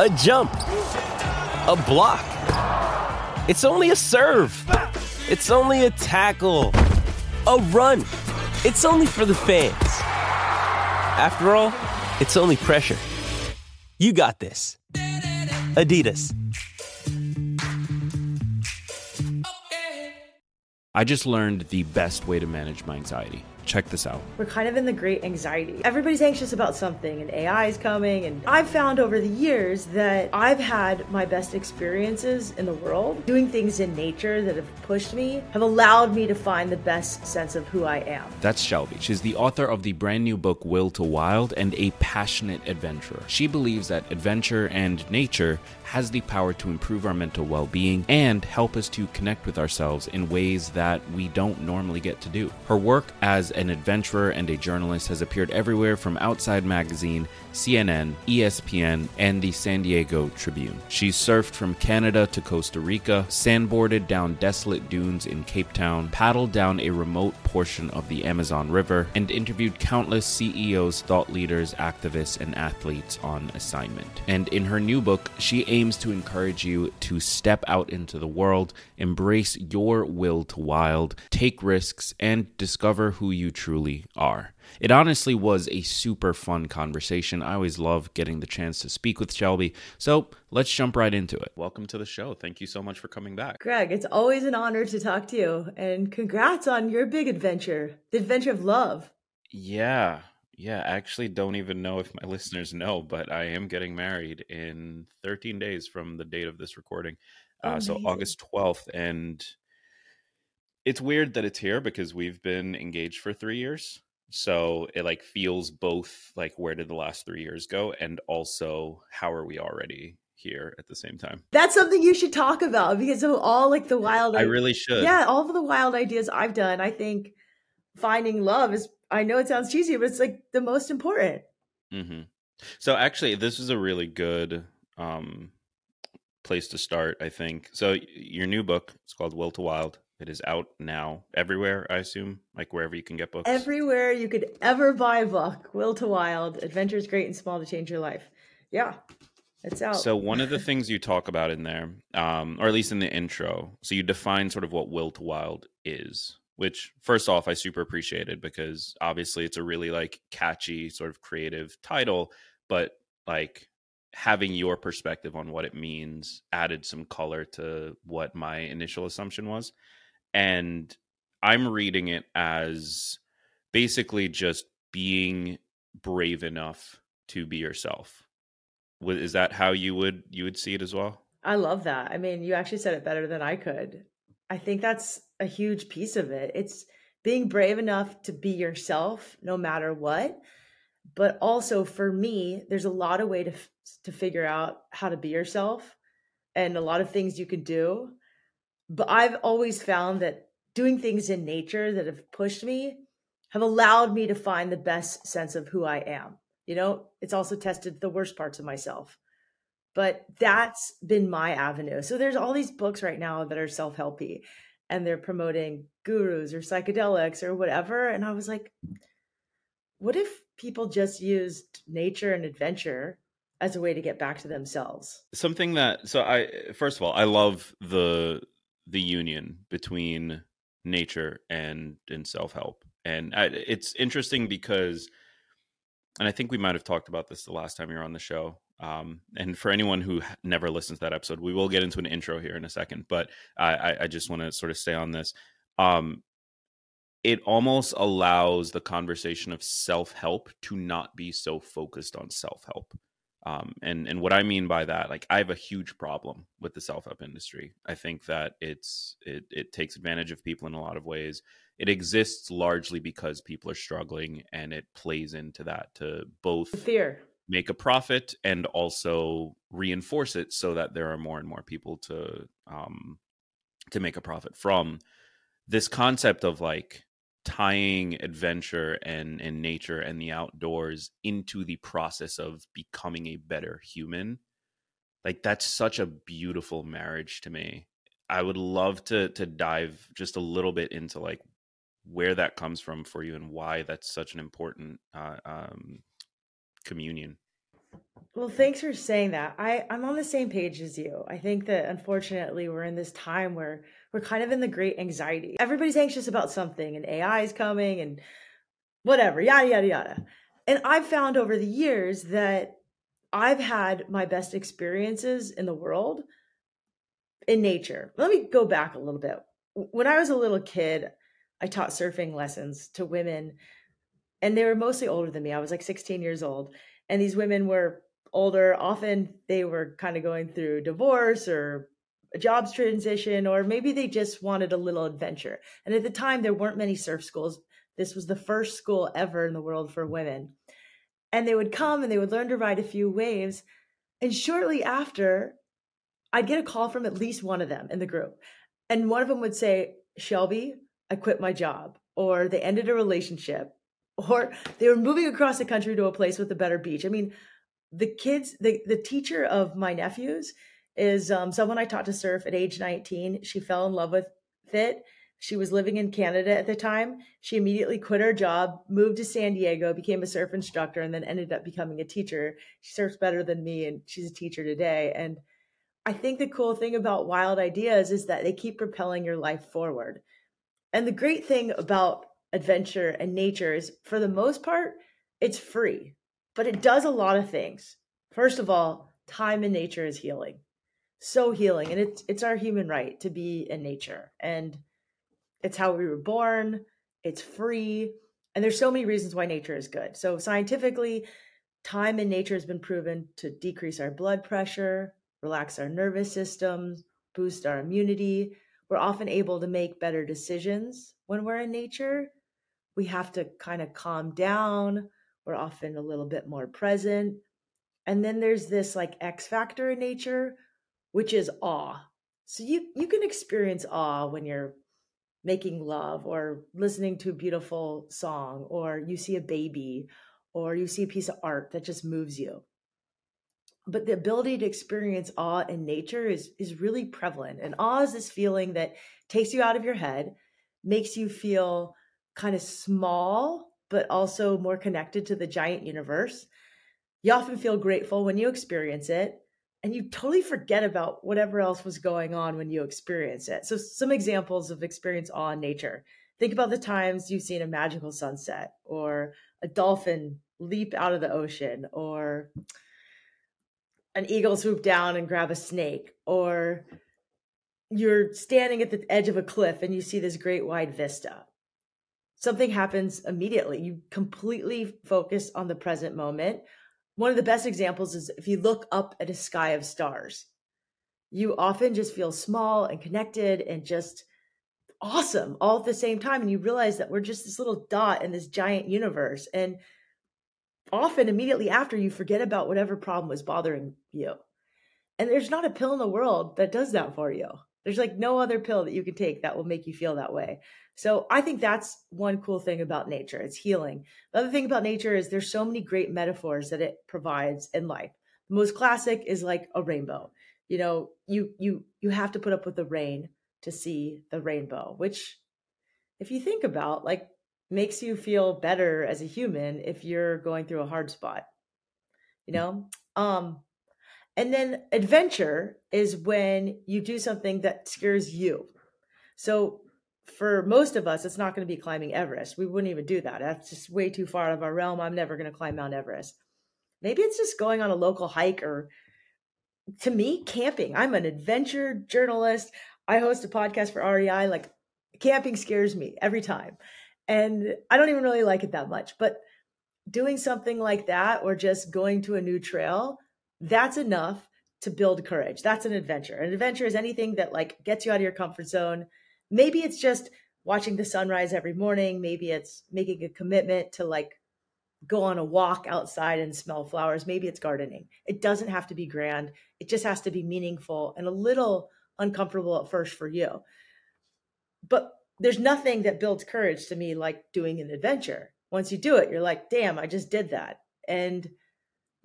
a jump, a block. It's only a serve. It's only a tackle, a run. It's only for the fans. After all, it's only pressure. You got this. Adidas. I just learned the best way to manage my anxiety. Check this out. We're kind of in the great anxiety. Everybody's anxious about something, and AI is coming. And I've found over the years that I've had my best experiences in the world doing things in nature that have pushed me, have allowed me to find the best sense of who I am. That's Shelby. She's the author of the brand new book Will to Wild and a passionate adventurer. She believes that adventure and nature has the power to improve our mental well being and help us to connect with ourselves in ways that we don't normally get to do. Her work as an adventurer and a journalist has appeared everywhere from Outside Magazine, CNN, ESPN, and the San Diego Tribune. She's surfed from Canada to Costa Rica, sandboarded down desolate dunes in Cape Town, paddled down a remote portion of the Amazon River, and interviewed countless CEOs, thought leaders, activists, and athletes on assignment. And in her new book, she aims to encourage you to step out into the world, embrace your will to wild, take risks, and discover who you truly are. It honestly was a super fun conversation. I always love getting the chance to speak with Shelby. So let's jump right into it. Welcome to the show. Thank you so much for coming back. Greg, it's always an honor to talk to you. And congrats on your big adventure, the adventure of love. Yeah. Yeah, I actually don't even know if my listeners know, but I am getting married in 13 days from the date of this recording. Uh, so August 12th. And it's weird that it's here because we've been engaged for three years so it like feels both like where did the last three years go and also how are we already here at the same time. That's something you should talk about because of all like the wild i really should. yeah all of the wild ideas i've done i think finding love is i know it sounds cheesy but it's like the most important. Mm-hmm. so actually this is a really good um place to start i think. So your new book it's called will to wild it is out now everywhere, I assume, like wherever you can get books. Everywhere you could ever buy a book. Will to Wild, Adventures Great and Small to Change Your Life. Yeah, it's out. So one of the things you talk about in there, um, or at least in the intro, so you define sort of what Will to Wild is, which first off I super appreciated because obviously it's a really like catchy sort of creative title, but like having your perspective on what it means added some color to what my initial assumption was and I'm reading it as basically just being brave enough to be yourself. Is that how you would you would see it as well? I love that. I mean, you actually said it better than I could. I think that's a huge piece of it. It's being brave enough to be yourself no matter what. But also for me, there's a lot of way to to figure out how to be yourself and a lot of things you can do but I've always found that doing things in nature that have pushed me have allowed me to find the best sense of who I am. You know, it's also tested the worst parts of myself. But that's been my avenue. So there's all these books right now that are self-helpy and they're promoting gurus or psychedelics or whatever and I was like what if people just used nature and adventure as a way to get back to themselves? Something that so I first of all, I love the the union between nature and and self help, and I, it's interesting because, and I think we might have talked about this the last time you were on the show. Um, and for anyone who never listens to that episode, we will get into an intro here in a second, but I, I just want to sort of stay on this. Um, it almost allows the conversation of self help to not be so focused on self help. Um, and and what I mean by that, like I have a huge problem with the self help industry. I think that it's it it takes advantage of people in a lot of ways. It exists largely because people are struggling, and it plays into that to both fear. make a profit and also reinforce it so that there are more and more people to um, to make a profit from this concept of like tying adventure and and nature and the outdoors into the process of becoming a better human like that's such a beautiful marriage to me i would love to to dive just a little bit into like where that comes from for you and why that's such an important uh, um, communion. Well, thanks for saying that. I, I'm on the same page as you. I think that unfortunately we're in this time where we're kind of in the great anxiety. Everybody's anxious about something and AI is coming and whatever, yada, yada, yada. And I've found over the years that I've had my best experiences in the world in nature. Let me go back a little bit. When I was a little kid, I taught surfing lessons to women, and they were mostly older than me. I was like 16 years old, and these women were older. Often they were kind of going through divorce or a jobs transition, or maybe they just wanted a little adventure. And at the time, there weren't many surf schools. This was the first school ever in the world for women. And they would come and they would learn to ride a few waves. And shortly after, I'd get a call from at least one of them in the group. And one of them would say, Shelby, I quit my job, or they ended a relationship, or they were moving across the country to a place with a better beach. I mean, the kids, the, the teacher of my nephews is um, someone I taught to surf at age 19. She fell in love with it. She was living in Canada at the time. She immediately quit her job, moved to San Diego, became a surf instructor, and then ended up becoming a teacher. She surfs better than me, and she's a teacher today. And I think the cool thing about wild ideas is that they keep propelling your life forward. And the great thing about adventure and nature is, for the most part, it's free, but it does a lot of things. First of all, time in nature is healing, so healing, and it's it's our human right to be in nature, and it's how we were born. It's free, and there's so many reasons why nature is good. So scientifically, time in nature has been proven to decrease our blood pressure, relax our nervous systems boost our immunity, we're often able to make better decisions when we're in nature. We have to kind of calm down. We're often a little bit more present. And then there's this like X factor in nature, which is awe. So you you can experience awe when you're making love or listening to a beautiful song or you see a baby or you see a piece of art that just moves you but the ability to experience awe in nature is is really prevalent and awe is this feeling that takes you out of your head makes you feel kind of small but also more connected to the giant universe you often feel grateful when you experience it and you totally forget about whatever else was going on when you experience it so some examples of experience awe in nature think about the times you've seen a magical sunset or a dolphin leap out of the ocean or an eagle swoop down and grab a snake, or you're standing at the edge of a cliff and you see this great wide vista. Something happens immediately. You completely focus on the present moment. One of the best examples is if you look up at a sky of stars, you often just feel small and connected and just awesome all at the same time. And you realize that we're just this little dot in this giant universe. And often immediately after you forget about whatever problem was bothering you. And there's not a pill in the world that does that for you. There's like no other pill that you can take that will make you feel that way. So I think that's one cool thing about nature. It's healing. The other thing about nature is there's so many great metaphors that it provides in life. The most classic is like a rainbow. You know, you you you have to put up with the rain to see the rainbow, which if you think about like makes you feel better as a human if you're going through a hard spot you know um and then adventure is when you do something that scares you. So for most of us it's not going to be climbing everest. We wouldn't even do that. That's just way too far out of our realm. I'm never going to climb mount everest. Maybe it's just going on a local hike or to me camping. I'm an adventure journalist. I host a podcast for rei like camping scares me every time. And I don't even really like it that much. But doing something like that or just going to a new trail, that's enough to build courage. That's an adventure. An adventure is anything that like gets you out of your comfort zone. Maybe it's just watching the sunrise every morning. Maybe it's making a commitment to like go on a walk outside and smell flowers. Maybe it's gardening. It doesn't have to be grand. It just has to be meaningful and a little uncomfortable at first for you. But there's nothing that builds courage to me like doing an adventure. Once you do it, you're like, damn, I just did that. And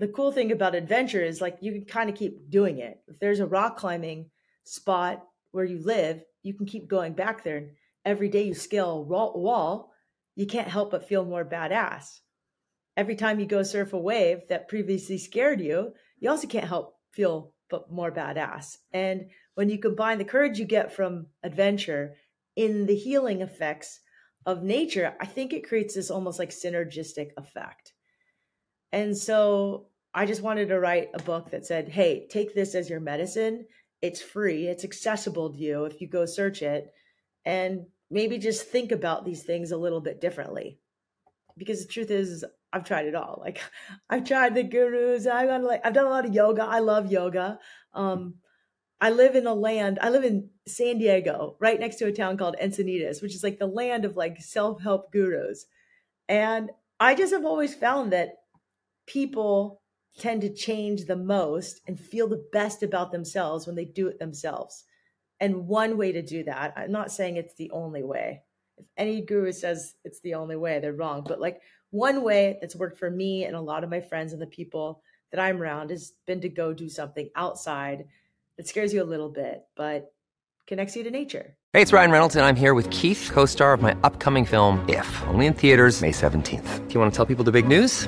the cool thing about adventure is like you can kind of keep doing it. If there's a rock climbing spot where you live, you can keep going back there. And every day you scale a wall, you can't help but feel more badass. Every time you go surf a wave that previously scared you, you also can't help feel but more badass. And when you combine the courage you get from adventure in the healing effects of nature, I think it creates this almost like synergistic effect. And so I just wanted to write a book that said, hey, take this as your medicine. It's free, it's accessible to you if you go search it, and maybe just think about these things a little bit differently. Because the truth is, I've tried it all. Like I've tried the gurus. I've done like I've done a lot of yoga. I love yoga. Um, I live in a land. I live in San Diego, right next to a town called Encinitas, which is like the land of like self help gurus. And I just have always found that people tend to change the most and feel the best about themselves when they do it themselves. And one way to do that, I'm not saying it's the only way. If any guru says it's the only way, they're wrong. But like one way that's worked for me and a lot of my friends and the people that I'm around has been to go do something outside that scares you a little bit, but connects you to nature. Hey, it's Ryan Reynolds, and I'm here with Keith, co star of my upcoming film, If, only in theaters, May 17th. Do you want to tell people the big news?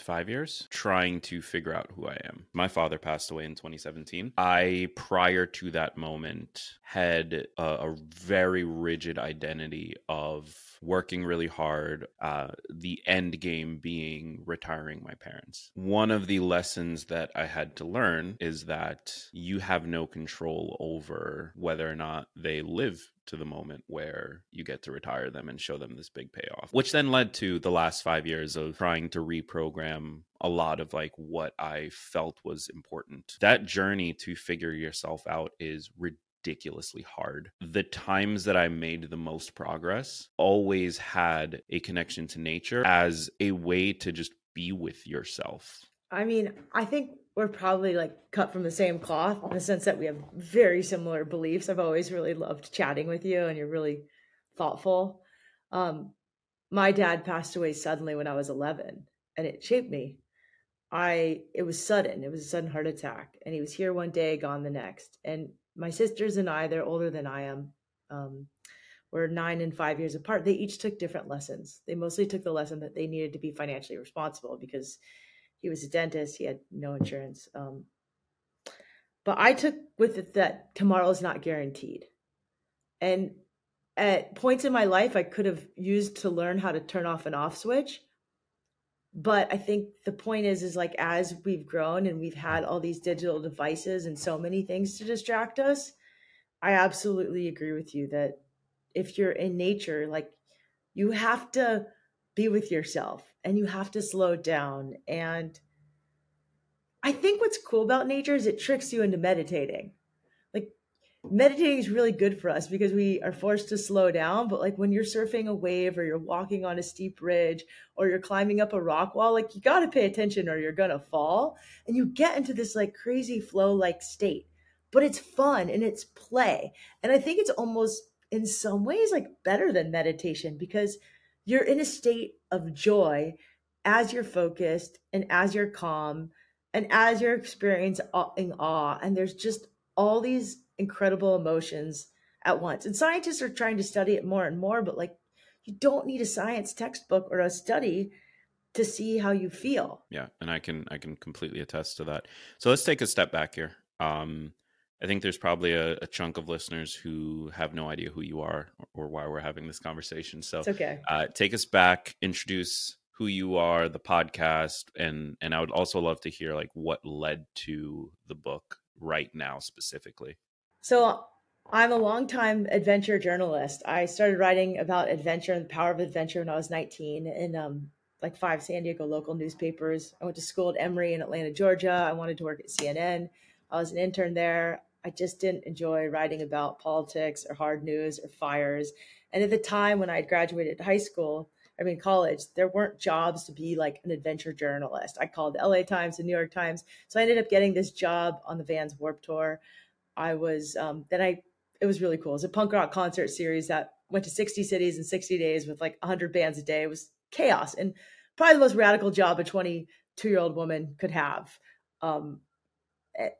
five years trying to figure out who I am. My father passed away in 2017. I, prior to that moment, had a, a very rigid identity of working really hard, uh, the end game being retiring my parents. One of the lessons that I had to learn is that you have no control over whether or not they live to the moment where you get to retire them and show them this big payoff, which then led to the last five years of trying to reprogram a lot of like what I felt was important. That journey to figure yourself out is ridiculously hard. The times that I made the most progress always had a connection to nature as a way to just be with yourself. I mean, I think we're probably like cut from the same cloth in the sense that we have very similar beliefs. I've always really loved chatting with you and you're really thoughtful. Um, my dad passed away suddenly when I was 11 and it shaped me. I it was sudden. It was a sudden heart attack and he was here one day, gone the next. And my sisters and I, they're older than I am. Um, we're nine and five years apart. They each took different lessons. They mostly took the lesson that they needed to be financially responsible because he was a dentist. He had no insurance. Um, but I took with it that tomorrow is not guaranteed. And at points in my life, I could have used to learn how to turn off an off switch. But I think the point is, is like as we've grown and we've had all these digital devices and so many things to distract us, I absolutely agree with you that if you're in nature, like you have to be with yourself and you have to slow down. And I think what's cool about nature is it tricks you into meditating. Like meditating is really good for us because we are forced to slow down. But like when you're surfing a wave or you're walking on a steep ridge or you're climbing up a rock wall, like you got to pay attention or you're going to fall. And you get into this like crazy flow like state. But it's fun and it's play. And I think it's almost in some ways like better than meditation because you're in a state of joy as you're focused and as you're calm And as you're experiencing awe, and there's just all these incredible emotions at once. And scientists are trying to study it more and more, but like you don't need a science textbook or a study to see how you feel. Yeah, and I can I can completely attest to that. So let's take a step back here. Um, I think there's probably a, a, chunk of listeners who have no idea who you are or, or why we're having this conversation. So it's okay. Uh, take us back, introduce who you are, the podcast, and and I would also love to hear like what led to the book right now specifically. So I'm a longtime adventure journalist. I started writing about adventure and the power of adventure when I was 19 in um, like five San Diego local newspapers. I went to school at Emory in Atlanta, Georgia. I wanted to work at CNN. I was an intern there. I just didn't enjoy writing about politics or hard news or fires. And at the time when I had graduated high school, I mean college, there weren't jobs to be like an adventure journalist. I called the LA Times, the New York Times. So I ended up getting this job on the Vans Warped Tour. I was um, then I it was really cool. It was a punk rock concert series that went to 60 cities in 60 days with like 100 bands a day. It was chaos and probably the most radical job a 22 year old woman could have. Um,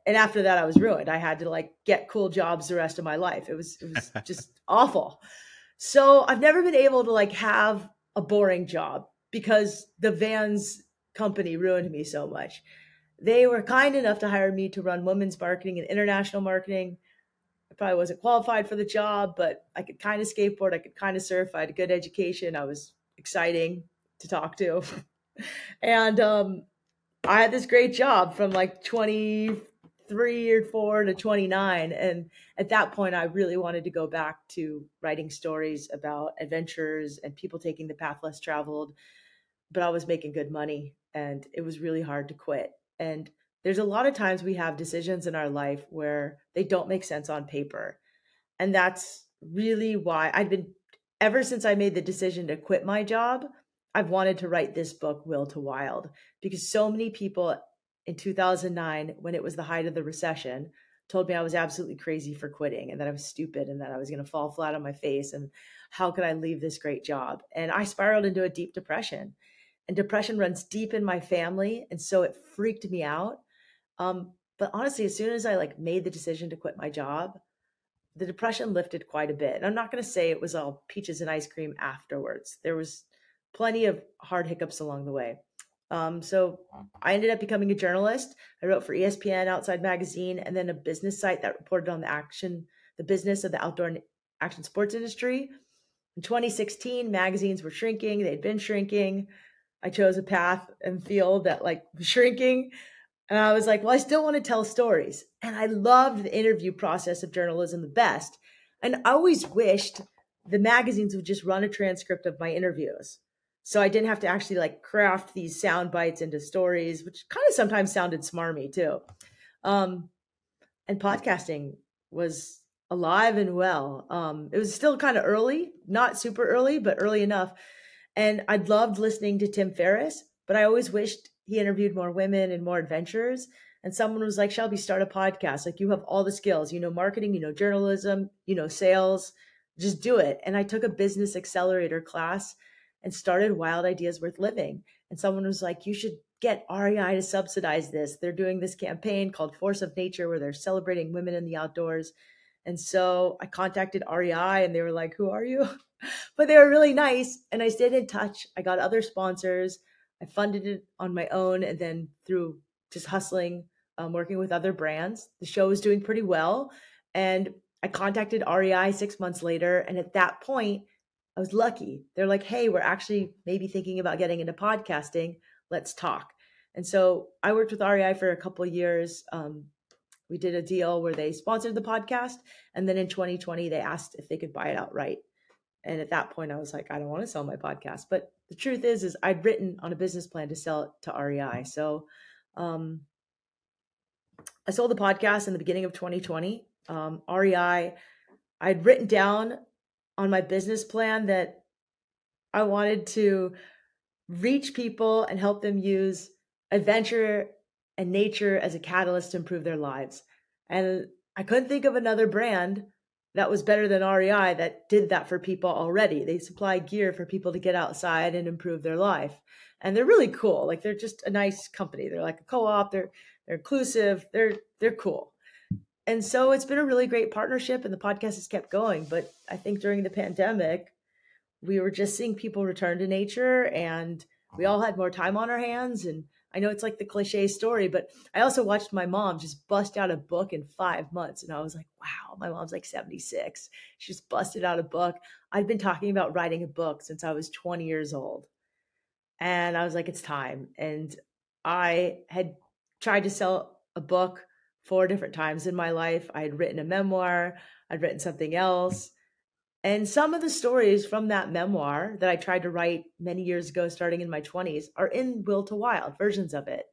and after that, I was ruined. I had to like get cool jobs the rest of my life. It was it was just awful. So I've never been able to like have a boring job because the Vans company ruined me so much. They were kind enough to hire me to run women's marketing and international marketing I probably wasn't qualified for the job, but I could kind of skateboard. I could kind of surf. I had a good education. I was exciting to talk to. and um, I had this great job from like 23 or 4 to 29. And at that point, I really wanted to go back to writing stories about adventures and people taking the path less traveled. But I was making good money and it was really hard to quit. And there's a lot of times we have decisions in our life where they don't make sense on paper. And that's really why I've been, ever since I made the decision to quit my job, I've wanted to write this book, Will to Wild, because so many people in 2009, when it was the height of the recession, told me I was absolutely crazy for quitting and that I was stupid and that I was going to fall flat on my face. And how could I leave this great job? And I spiraled into a deep depression. And depression runs deep in my family. And so it freaked me out um, but honestly, as soon as I like made the decision to quit my job, the depression lifted quite a bit. And I'm not going to say it was all peaches and ice cream afterwards. There was plenty of hard hiccups along the way. Um, so I ended up becoming a journalist. I wrote for ESPN, Outside Magazine, and then a business site that reported on the action, the business of the outdoor and action sports industry. In 2016, magazines were shrinking. They'd been shrinking. I chose a path and field that like was shrinking. And I was like, well, I still want to tell stories. And I loved the interview process of journalism the best. And I always wished the magazines would just run a transcript of my interviews. So I didn't have to actually like craft these sound bites into stories, which kind of sometimes sounded smarmy too. Um, and podcasting was alive and well. Um, it was still kind of early, not super early, but early enough. And I loved listening to Tim Ferriss, but I always wished he interviewed more women and more adventurers. And someone was like, Shelby, start a podcast. Like you have all the skills, you know, marketing, you know, journalism, you know, sales, just do it. And I took a business accelerator class and started Wild Ideas Worth Living. And someone was like, you should get REI to subsidize this. They're doing this campaign called Force of Nature where they're celebrating women in the outdoors. And so I contacted REI and they were like, who are you? but they were really nice. And I stayed in touch. I got other sponsors. I funded it on my own and then through just hustling, um, working with other brands. The show was doing pretty well. And I contacted REI six months later. And at that point, I was lucky. They're like, hey, we're actually maybe thinking about getting into podcasting. Let's talk. And so I worked with REI for a couple years. Um, we did a deal where they sponsored the podcast. And then in 2020, they asked if they could buy it outright. And at that point, I was like, I don't want to sell my podcast. But the truth is, is I'd written on a business plan to sell it to REI. So um, I sold the podcast in the beginning of 2020. Um, REI, I'd written down on my business plan that I wanted to reach people and help them use adventure and nature as a catalyst to improve their lives. And I couldn't think of another brand that was better than REI that did that for people already. They supply gear for people to get outside and improve their life. And they're really cool. Like they're just a nice company. They're like a co-op. They're they're inclusive, they're they're cool. And so it's been a really great partnership and the podcast has kept going. But I think during the pandemic, we were just seeing people return to nature and we uh-huh. all had more time on our hands and I know it's like the cliche story, but I also watched my mom just bust out a book in five months. And I was like, wow, my mom's like 76. she's busted out a book. I'd been talking about writing a book since I was 20 years old. And I was like, it's time. And I had tried to sell a book four different times in my life. I had written a memoir, I'd written something else. And some of the stories from that memoir that I tried to write many years ago, starting in my 20s, are in Will to Wild versions of it.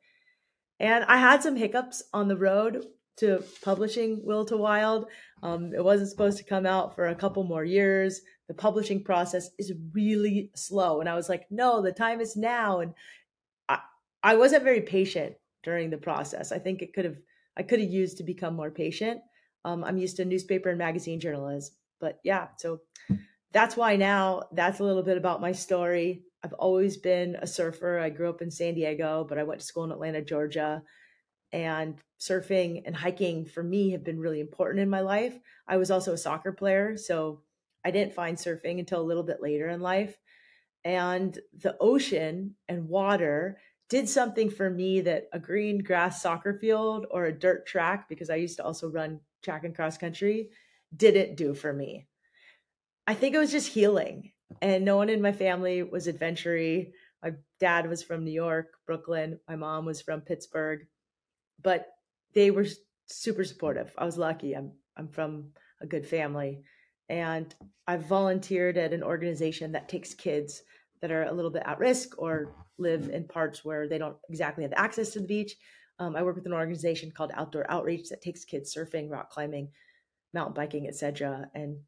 And I had some hiccups on the road to publishing Will to Wild. Um, it wasn't supposed to come out for a couple more years. The publishing process is really slow. And I was like, no, the time is now. And I, I wasn't very patient during the process. I think it could have, I could have used to become more patient. Um, I'm used to newspaper and magazine journalism but yeah, so that's why now that's a little bit about my story. I've always been a surfer. I grew up in San Diego, but I went to school in Atlanta, Georgia. And surfing and hiking for me have been really important in my life. I was also a soccer player, so I didn't find surfing until a little bit later in life. And the ocean and water did something for me that a green grass soccer field or a dirt track, because I used to also run track and cross country, didn't do for me. I think it was just healing. And no one in my family was adventury. My dad was from New York, Brooklyn. My mom was from Pittsburgh. But they were super supportive. I was lucky. I'm I'm from a good family. And I've volunteered at an organization that takes kids that are a little bit at risk or live in parts where they don't exactly have access to the beach. Um, I work with an organization called Outdoor Outreach that takes kids surfing, rock climbing, mountain biking, etc., and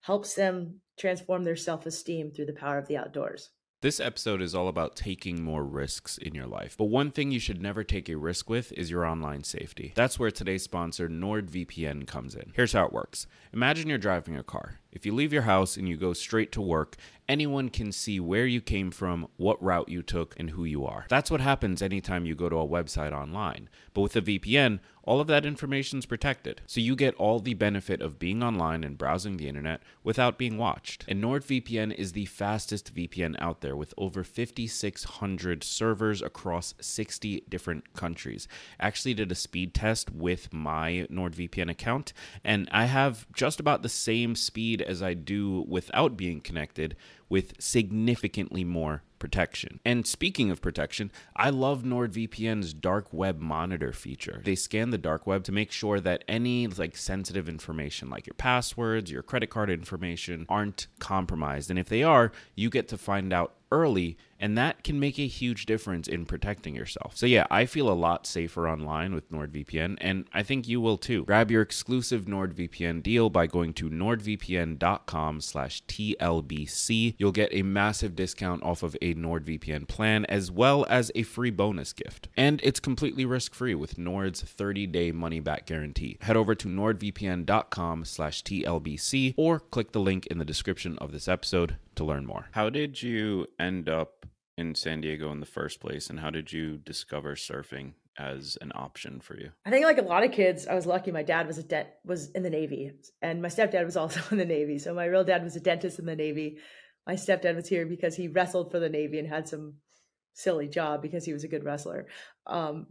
helps them transform their self-esteem through the power of the outdoors. This episode is all about taking more risks in your life. But one thing you should never take a risk with is your online safety. That's where today's sponsor, NordVPN, comes in. Here's how it works Imagine you're driving a car. If you leave your house and you go straight to work, anyone can see where you came from, what route you took, and who you are. That's what happens anytime you go to a website online. But with a VPN, all of that information is protected. So you get all the benefit of being online and browsing the internet without being watched. And NordVPN is the fastest VPN out there with over 5,600 servers across 60 different countries. I actually did a speed test with my NordVPN account, and I have just about the same speed as I do without being connected with significantly more protection. And speaking of protection, I love NordVPN's dark web monitor feature. They scan the dark web to make sure that any like sensitive information like your passwords, your credit card information aren't compromised. And if they are, you get to find out early, and that can make a huge difference in protecting yourself. So yeah, I feel a lot safer online with NordVPN, and I think you will too. Grab your exclusive NordVPN deal by going to nordvpn.com/tlbc. You'll get a massive discount off of a NordVPN plan as well as a free bonus gift. And it's completely risk-free with Nord's 30-day money-back guarantee. Head over to nordvpn.com/tlbc or click the link in the description of this episode to learn more. How did you end up in San Diego in the first place, and how did you discover surfing as an option for you? I think like a lot of kids, I was lucky. My dad was a dent was in the Navy, and my stepdad was also in the Navy. So my real dad was a dentist in the Navy. My stepdad was here because he wrestled for the Navy and had some silly job because he was a good wrestler. Um,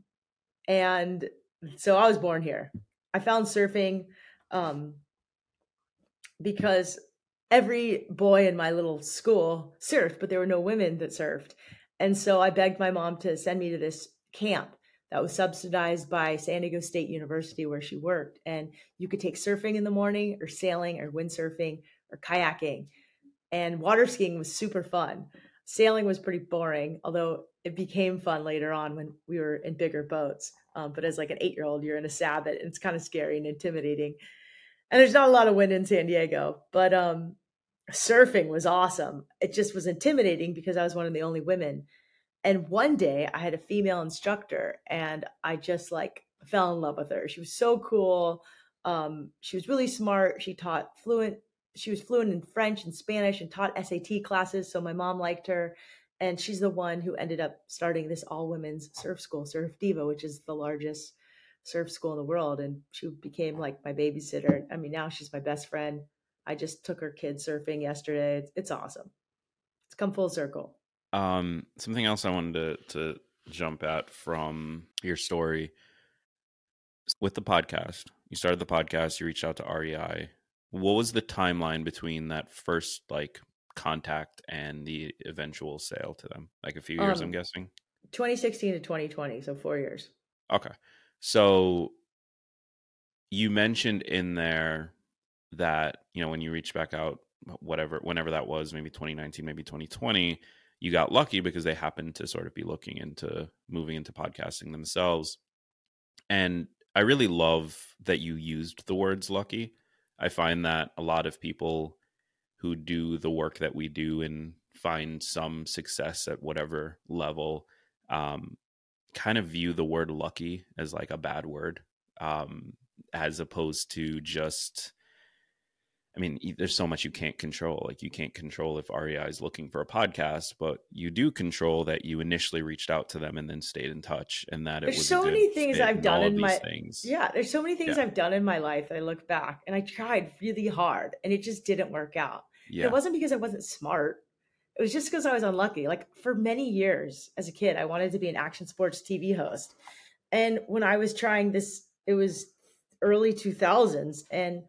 and so I was born here. I found surfing um, because every boy in my little school surfed, but there were no women that surfed. And so I begged my mom to send me to this camp that was subsidized by San Diego State University where she worked. And you could take surfing in the morning or sailing or windsurfing or kayaking. And water skiing was super fun. Sailing was pretty boring, although it became fun later on when we were in bigger boats. Um, but as like an eight year old, you're in a sabot and it's kind of scary and intimidating. And there's not a lot of wind in San Diego, but um, surfing was awesome. It just was intimidating because I was one of the only women. And one day I had a female instructor and I just like fell in love with her. She was so cool. Um, she was really smart. She taught fluent, she was fluent in French and Spanish and taught SAT classes. So my mom liked her. and she's the one who ended up starting this all women's surf school, Surf Diva, which is the largest surf school in the world. And she became like my babysitter. I mean, now she's my best friend. I just took her kids surfing yesterday. It's, it's awesome. It's come full circle. Um, something else I wanted to to jump at from your story with the podcast. You started the podcast. You reached out to REI. What was the timeline between that first like contact and the eventual sale to them? Like a few years, um, I'm guessing. 2016 to 2020, so four years. Okay, so you mentioned in there that you know when you reach back out, whatever, whenever that was, maybe 2019, maybe 2020 you got lucky because they happened to sort of be looking into moving into podcasting themselves. And I really love that you used the words lucky. I find that a lot of people who do the work that we do and find some success at whatever level um, kind of view the word lucky as like a bad word um, as opposed to just I mean, there's so much you can't control. Like you can't control if REI is looking for a podcast, but you do control that you initially reached out to them and then stayed in touch, and that there's it was so many things I've done in my things. yeah. There's so many things yeah. I've done in my life that I look back and I tried really hard and it just didn't work out. Yeah. It wasn't because I wasn't smart. It was just because I was unlucky. Like for many years as a kid, I wanted to be an action sports TV host, and when I was trying this, it was early 2000s and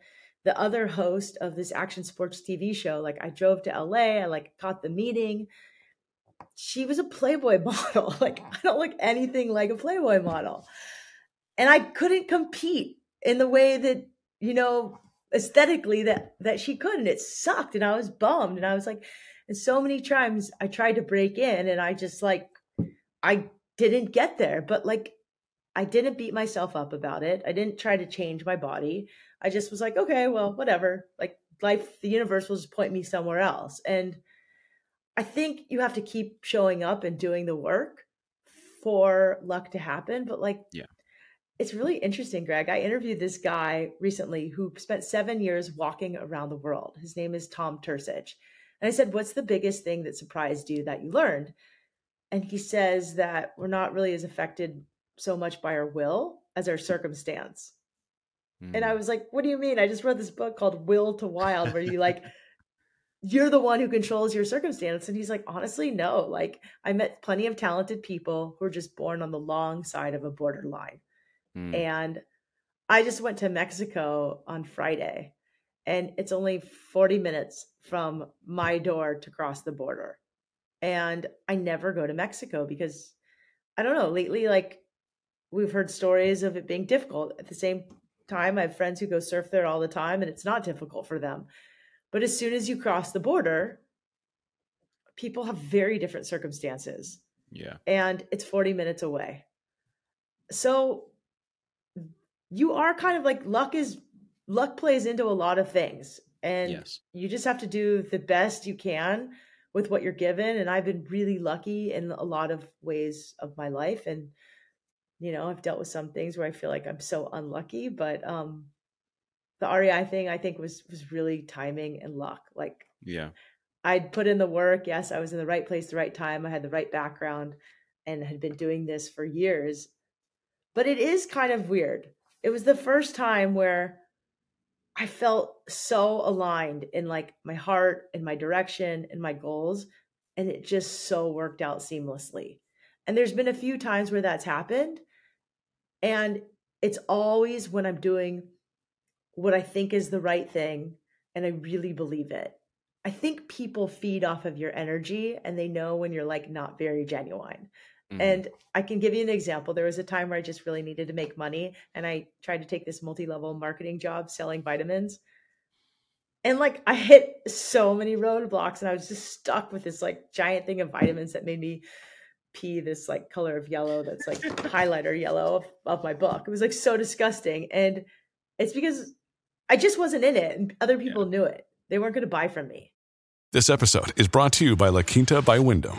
the other host of this action sports TV show. Like I drove to LA, I like caught the meeting. She was a Playboy model. like I don't look anything like a Playboy model. And I couldn't compete in the way that, you know, aesthetically that that she could and it sucked and I was bummed and I was like and so many times I tried to break in and I just like I didn't get there but like I didn't beat myself up about it. I didn't try to change my body. I just was like, okay, well, whatever. Like life, the universe will just point me somewhere else. And I think you have to keep showing up and doing the work for luck to happen. But like, yeah, it's really interesting, Greg. I interviewed this guy recently who spent seven years walking around the world. His name is Tom Turcich. And I said, What's the biggest thing that surprised you that you learned? And he says that we're not really as affected so much by our will as our circumstance. Mm. And I mm. was like, what do you mean? I just read this book called Will to Wild, where you like, you're the one who controls your circumstance. And he's like, honestly, no. Like, I met plenty of talented people who are just born on the long side of a borderline. Mm. And I just went to Mexico on Friday, and it's only 40 minutes from my door to cross the border. And I never go to Mexico because I don't know, lately, like, we've heard stories of it being difficult. At the same time. I have friends who go surf there all the time and it's not difficult for them. But as soon as you cross the border, people have very different circumstances. Yeah. And it's 40 minutes away. So you are kind of like luck is luck plays into a lot of things. And yes. you just have to do the best you can with what you're given. And I've been really lucky in a lot of ways of my life. And you know i've dealt with some things where i feel like i'm so unlucky but um the rei thing i think was was really timing and luck like yeah. I'd put in the work yes i was in the right place the right time i had the right background and had been doing this for years but it is kind of weird. It was the first time where i felt so aligned in like my heart and my direction and my goals and it just so worked out seamlessly and there's been a few times where that's happened and it's always when I'm doing what I think is the right thing and I really believe it. I think people feed off of your energy and they know when you're like not very genuine. Mm-hmm. And I can give you an example. There was a time where I just really needed to make money and I tried to take this multi level marketing job selling vitamins. And like I hit so many roadblocks and I was just stuck with this like giant thing of vitamins that made me pee this like color of yellow that's like highlighter yellow of, of my book. It was like so disgusting. And it's because I just wasn't in it and other people yeah. knew it. They weren't going to buy from me. This episode is brought to you by La Quinta by Wyndham.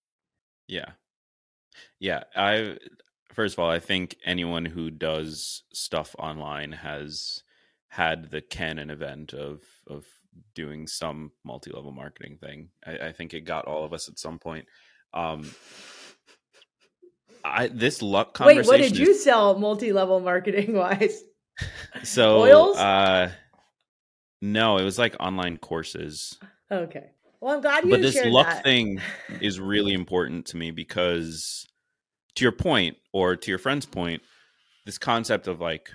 Yeah. Yeah. I first of all, I think anyone who does stuff online has had the canon event of of doing some multi-level marketing thing. I, I think it got all of us at some point. Um I this luck conversation. Wait, what did is- you sell multi-level marketing wise? so Oils? uh no, it was like online courses. Okay. Well, I'm glad you but this luck that. thing is really important to me because to your point or to your friend's point this concept of like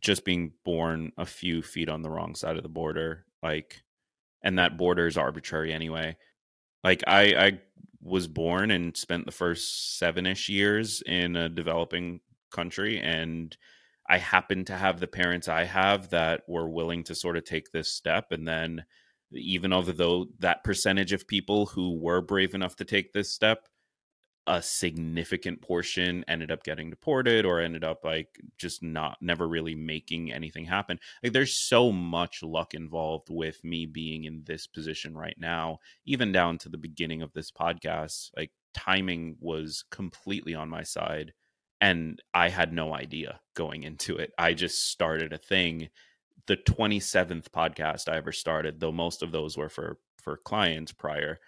just being born a few feet on the wrong side of the border like and that border is arbitrary anyway like i i was born and spent the first seven-ish years in a developing country and i happen to have the parents i have that were willing to sort of take this step and then even although that percentage of people who were brave enough to take this step a significant portion ended up getting deported or ended up like just not never really making anything happen. Like there's so much luck involved with me being in this position right now even down to the beginning of this podcast like timing was completely on my side and i had no idea going into it. I just started a thing the 27th podcast I ever started, though most of those were for for clients prior.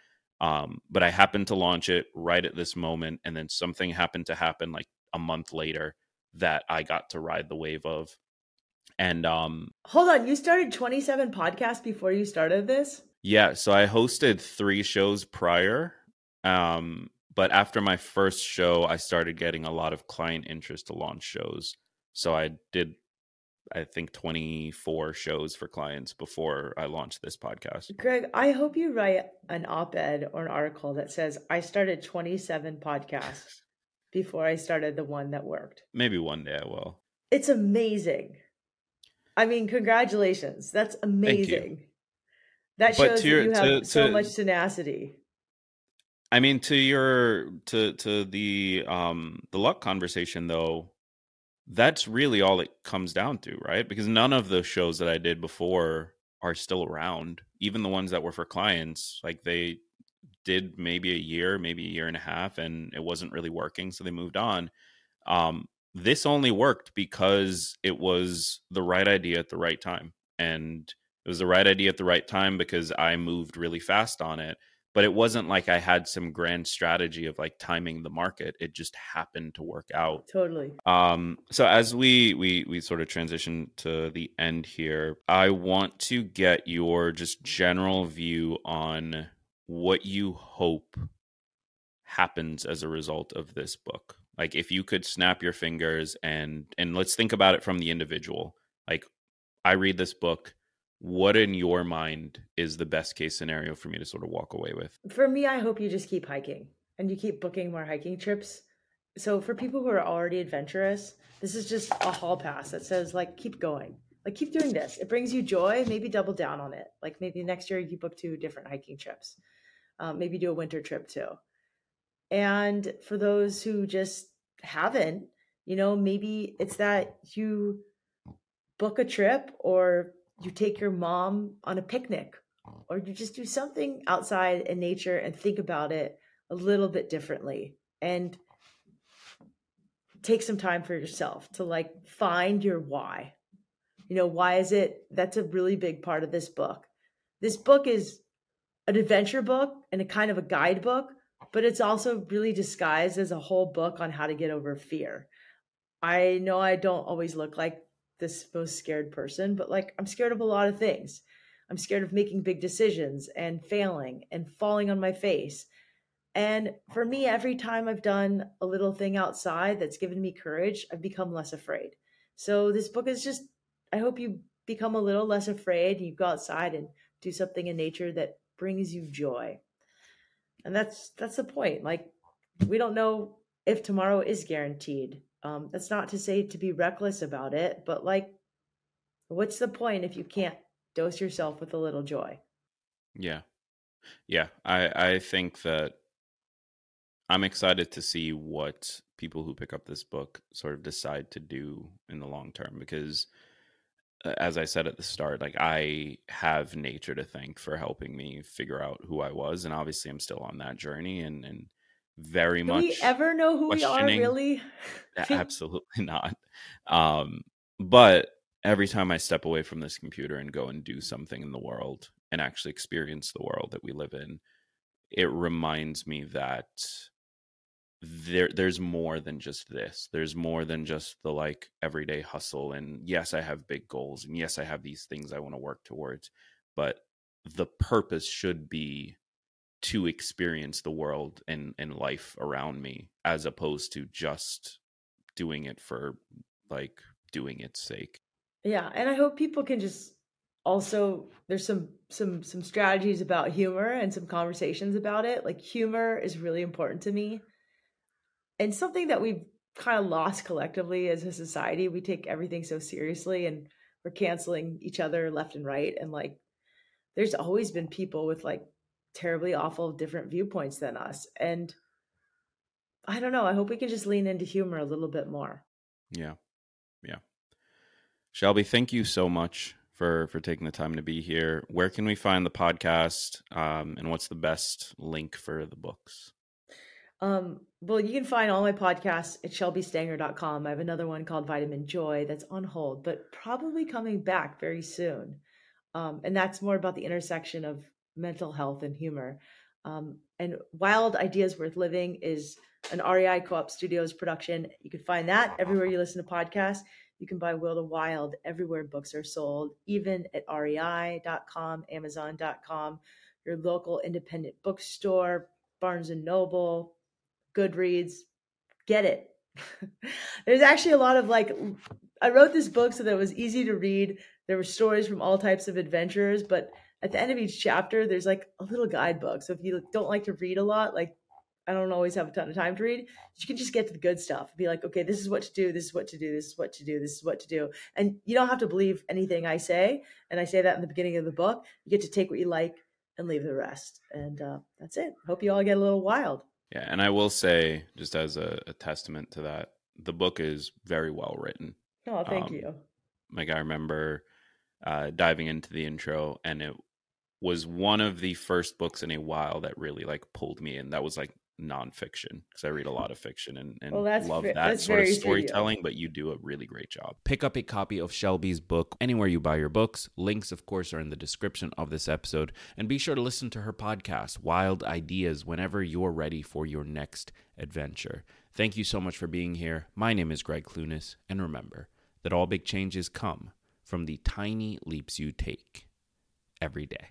Um, but I happened to launch it right at this moment, and then something happened to happen like a month later that I got to ride the wave of. And um, Hold on, you started 27 podcasts before you started this? yeah, so I hosted three shows prior. Um, but after my first show, I started getting a lot of client interest to launch shows. So I did I think 24 shows for clients before I launched this podcast. Gregg, I hope you write an op ed or an article that says, I started 27 podcasts before I started the one that worked. Maybe one day I will. It's amazing. I mean, congratulations. That's amazing. That But shows your- that you have to- so to- much tenacity. I mean to your to to the um the luck conversation though, that's really all it comes down to, right? Because none of the shows that I did before are still around. Even the ones that were for clients, like they did maybe a year, maybe a year and a half, and it wasn't really working, so they moved on. Um, this only worked because it was the right idea at the right time, and it was the right idea at the right time because I moved really fast on it. But it wasn't like I had some grand strategy of like timing the market. It just happened to work out. Totally. Um, so as we we we sort of transition to the end here, I want to get your just general view on what you hope happens as a result of this book. Like if you could snap your fingers and and let's think about it from the individual. Like I read this book, what in your mind is the best case scenario for me to sort of walk away with? For me, I hope you just keep hiking and you keep booking more hiking trips. So for people who are already adventurous, this is just a hall pass that says like keep going. Like keep doing this. It brings you joy, maybe double down on it. Like maybe next year you book two different hiking trips. Um, maybe do a winter trip too. And for those who just haven't, you know, maybe it's that you book a trip or you take your mom on a picnic mm. or you just do something outside in nature and think about it a little bit differently and take some time for yourself to like find your why. You know, why is it that's a really big part of this book. This book is an adventure book and a kind of a guidebook, but it's also really disguised as a whole book on how to get over fear. I know I don't always look like this most scared person, but like I'm scared of a lot of things. I'm scared of making big decisions and failing and falling on my face. And for me, every time I've done a little thing outside that's given me courage, I've become less afraid. So this book is just, I hope you become a little less afraid. You go outside and do something in nature that brings you joy. And that's that's the point. Like we don't know if tomorrow is guaranteed. Um, that's not to say to be reckless about it, but like, what's the point if you can't dose yourself with a little joy? Yeah, yeah. I I think that I'm excited to see what people who pick up this book sort of decide to do in the long term because uh, as I said at the start, like I have nature to thank for helping me figure out who I was, and obviously I'm still on that journey, and and very Do much. we ever know who we are really? Absolutely not. Um, but every time I step away from this computer and go and do something in the world and actually experience the world that we live in, it reminds me that there there's more than just this there's more than just the like everyday hustle and yes i have big goals and yes i have these things i want to work towards but the purpose should be to experience the world and and life around me as opposed to just doing it for like doing its sake Yeah, and I hope people can just also there's some some some strategies about humor and some conversations about it. Like humor is really important to me. And something that we've kind of lost collectively as a society. We take everything so seriously and we're canceling each other left and right and like there's always been people with like terribly awful different viewpoints than us. And I don't know, I hope we can just lean into humor a little bit more. yeah yeah shelby thank you so much for for taking the time to be here where can we find the podcast um and what's the best link for the books Um, well, you can find all my podcasts at shelbystanger.com. I have another one called Vitamin Joy that's on hold, but probably coming back very soon. Um, and that's more about the intersection of mental health and humor. Um, and Wild Ideas Worth Living is an REI Co op Studios production. You can find that everywhere you listen to podcasts. You can buy Will to Wild everywhere books are sold, even at rei.com, amazon.com, your local independent bookstore, Barnes and Noble, Goodreads. Get it. There's actually a lot of like, I wrote this book so that it was easy to read. There were stories from all types of adventurers, but at the end of each chapter, there's like a little guidebook. So if you don't like to read a lot, like I don't always have a ton of time to read, you can just get to the good stuff. Be like, okay, this is what to do, this is what to do, this is what to do, this is what to do. And you don't have to believe anything I say. And I say that in the beginning of the book. You get to take what you like and leave the rest. And uh, that's it. Hope you all get a little wild. Yeah, and I will say, just as a, a testament to that, the book is very well written. Oh, thank Um, you. Like I remember uh, diving into the intro, and it was one of the first books in a while that really like pulled me in. That was like nonfiction because I read a lot of fiction and, and Well, that's love ve- that that's sort of very true, storytelling. But you do a really great job. Pick up a copy of Shelby's book anywhere you buy your books. Links, of course, are in the description of this episode. And be sure to listen to her podcast, Wild Ideas, whenever you're ready for your next adventure. Thank you so much for being here. My name is Gregg Clunis, and remember that all big changes come from the tiny leaps you take every day.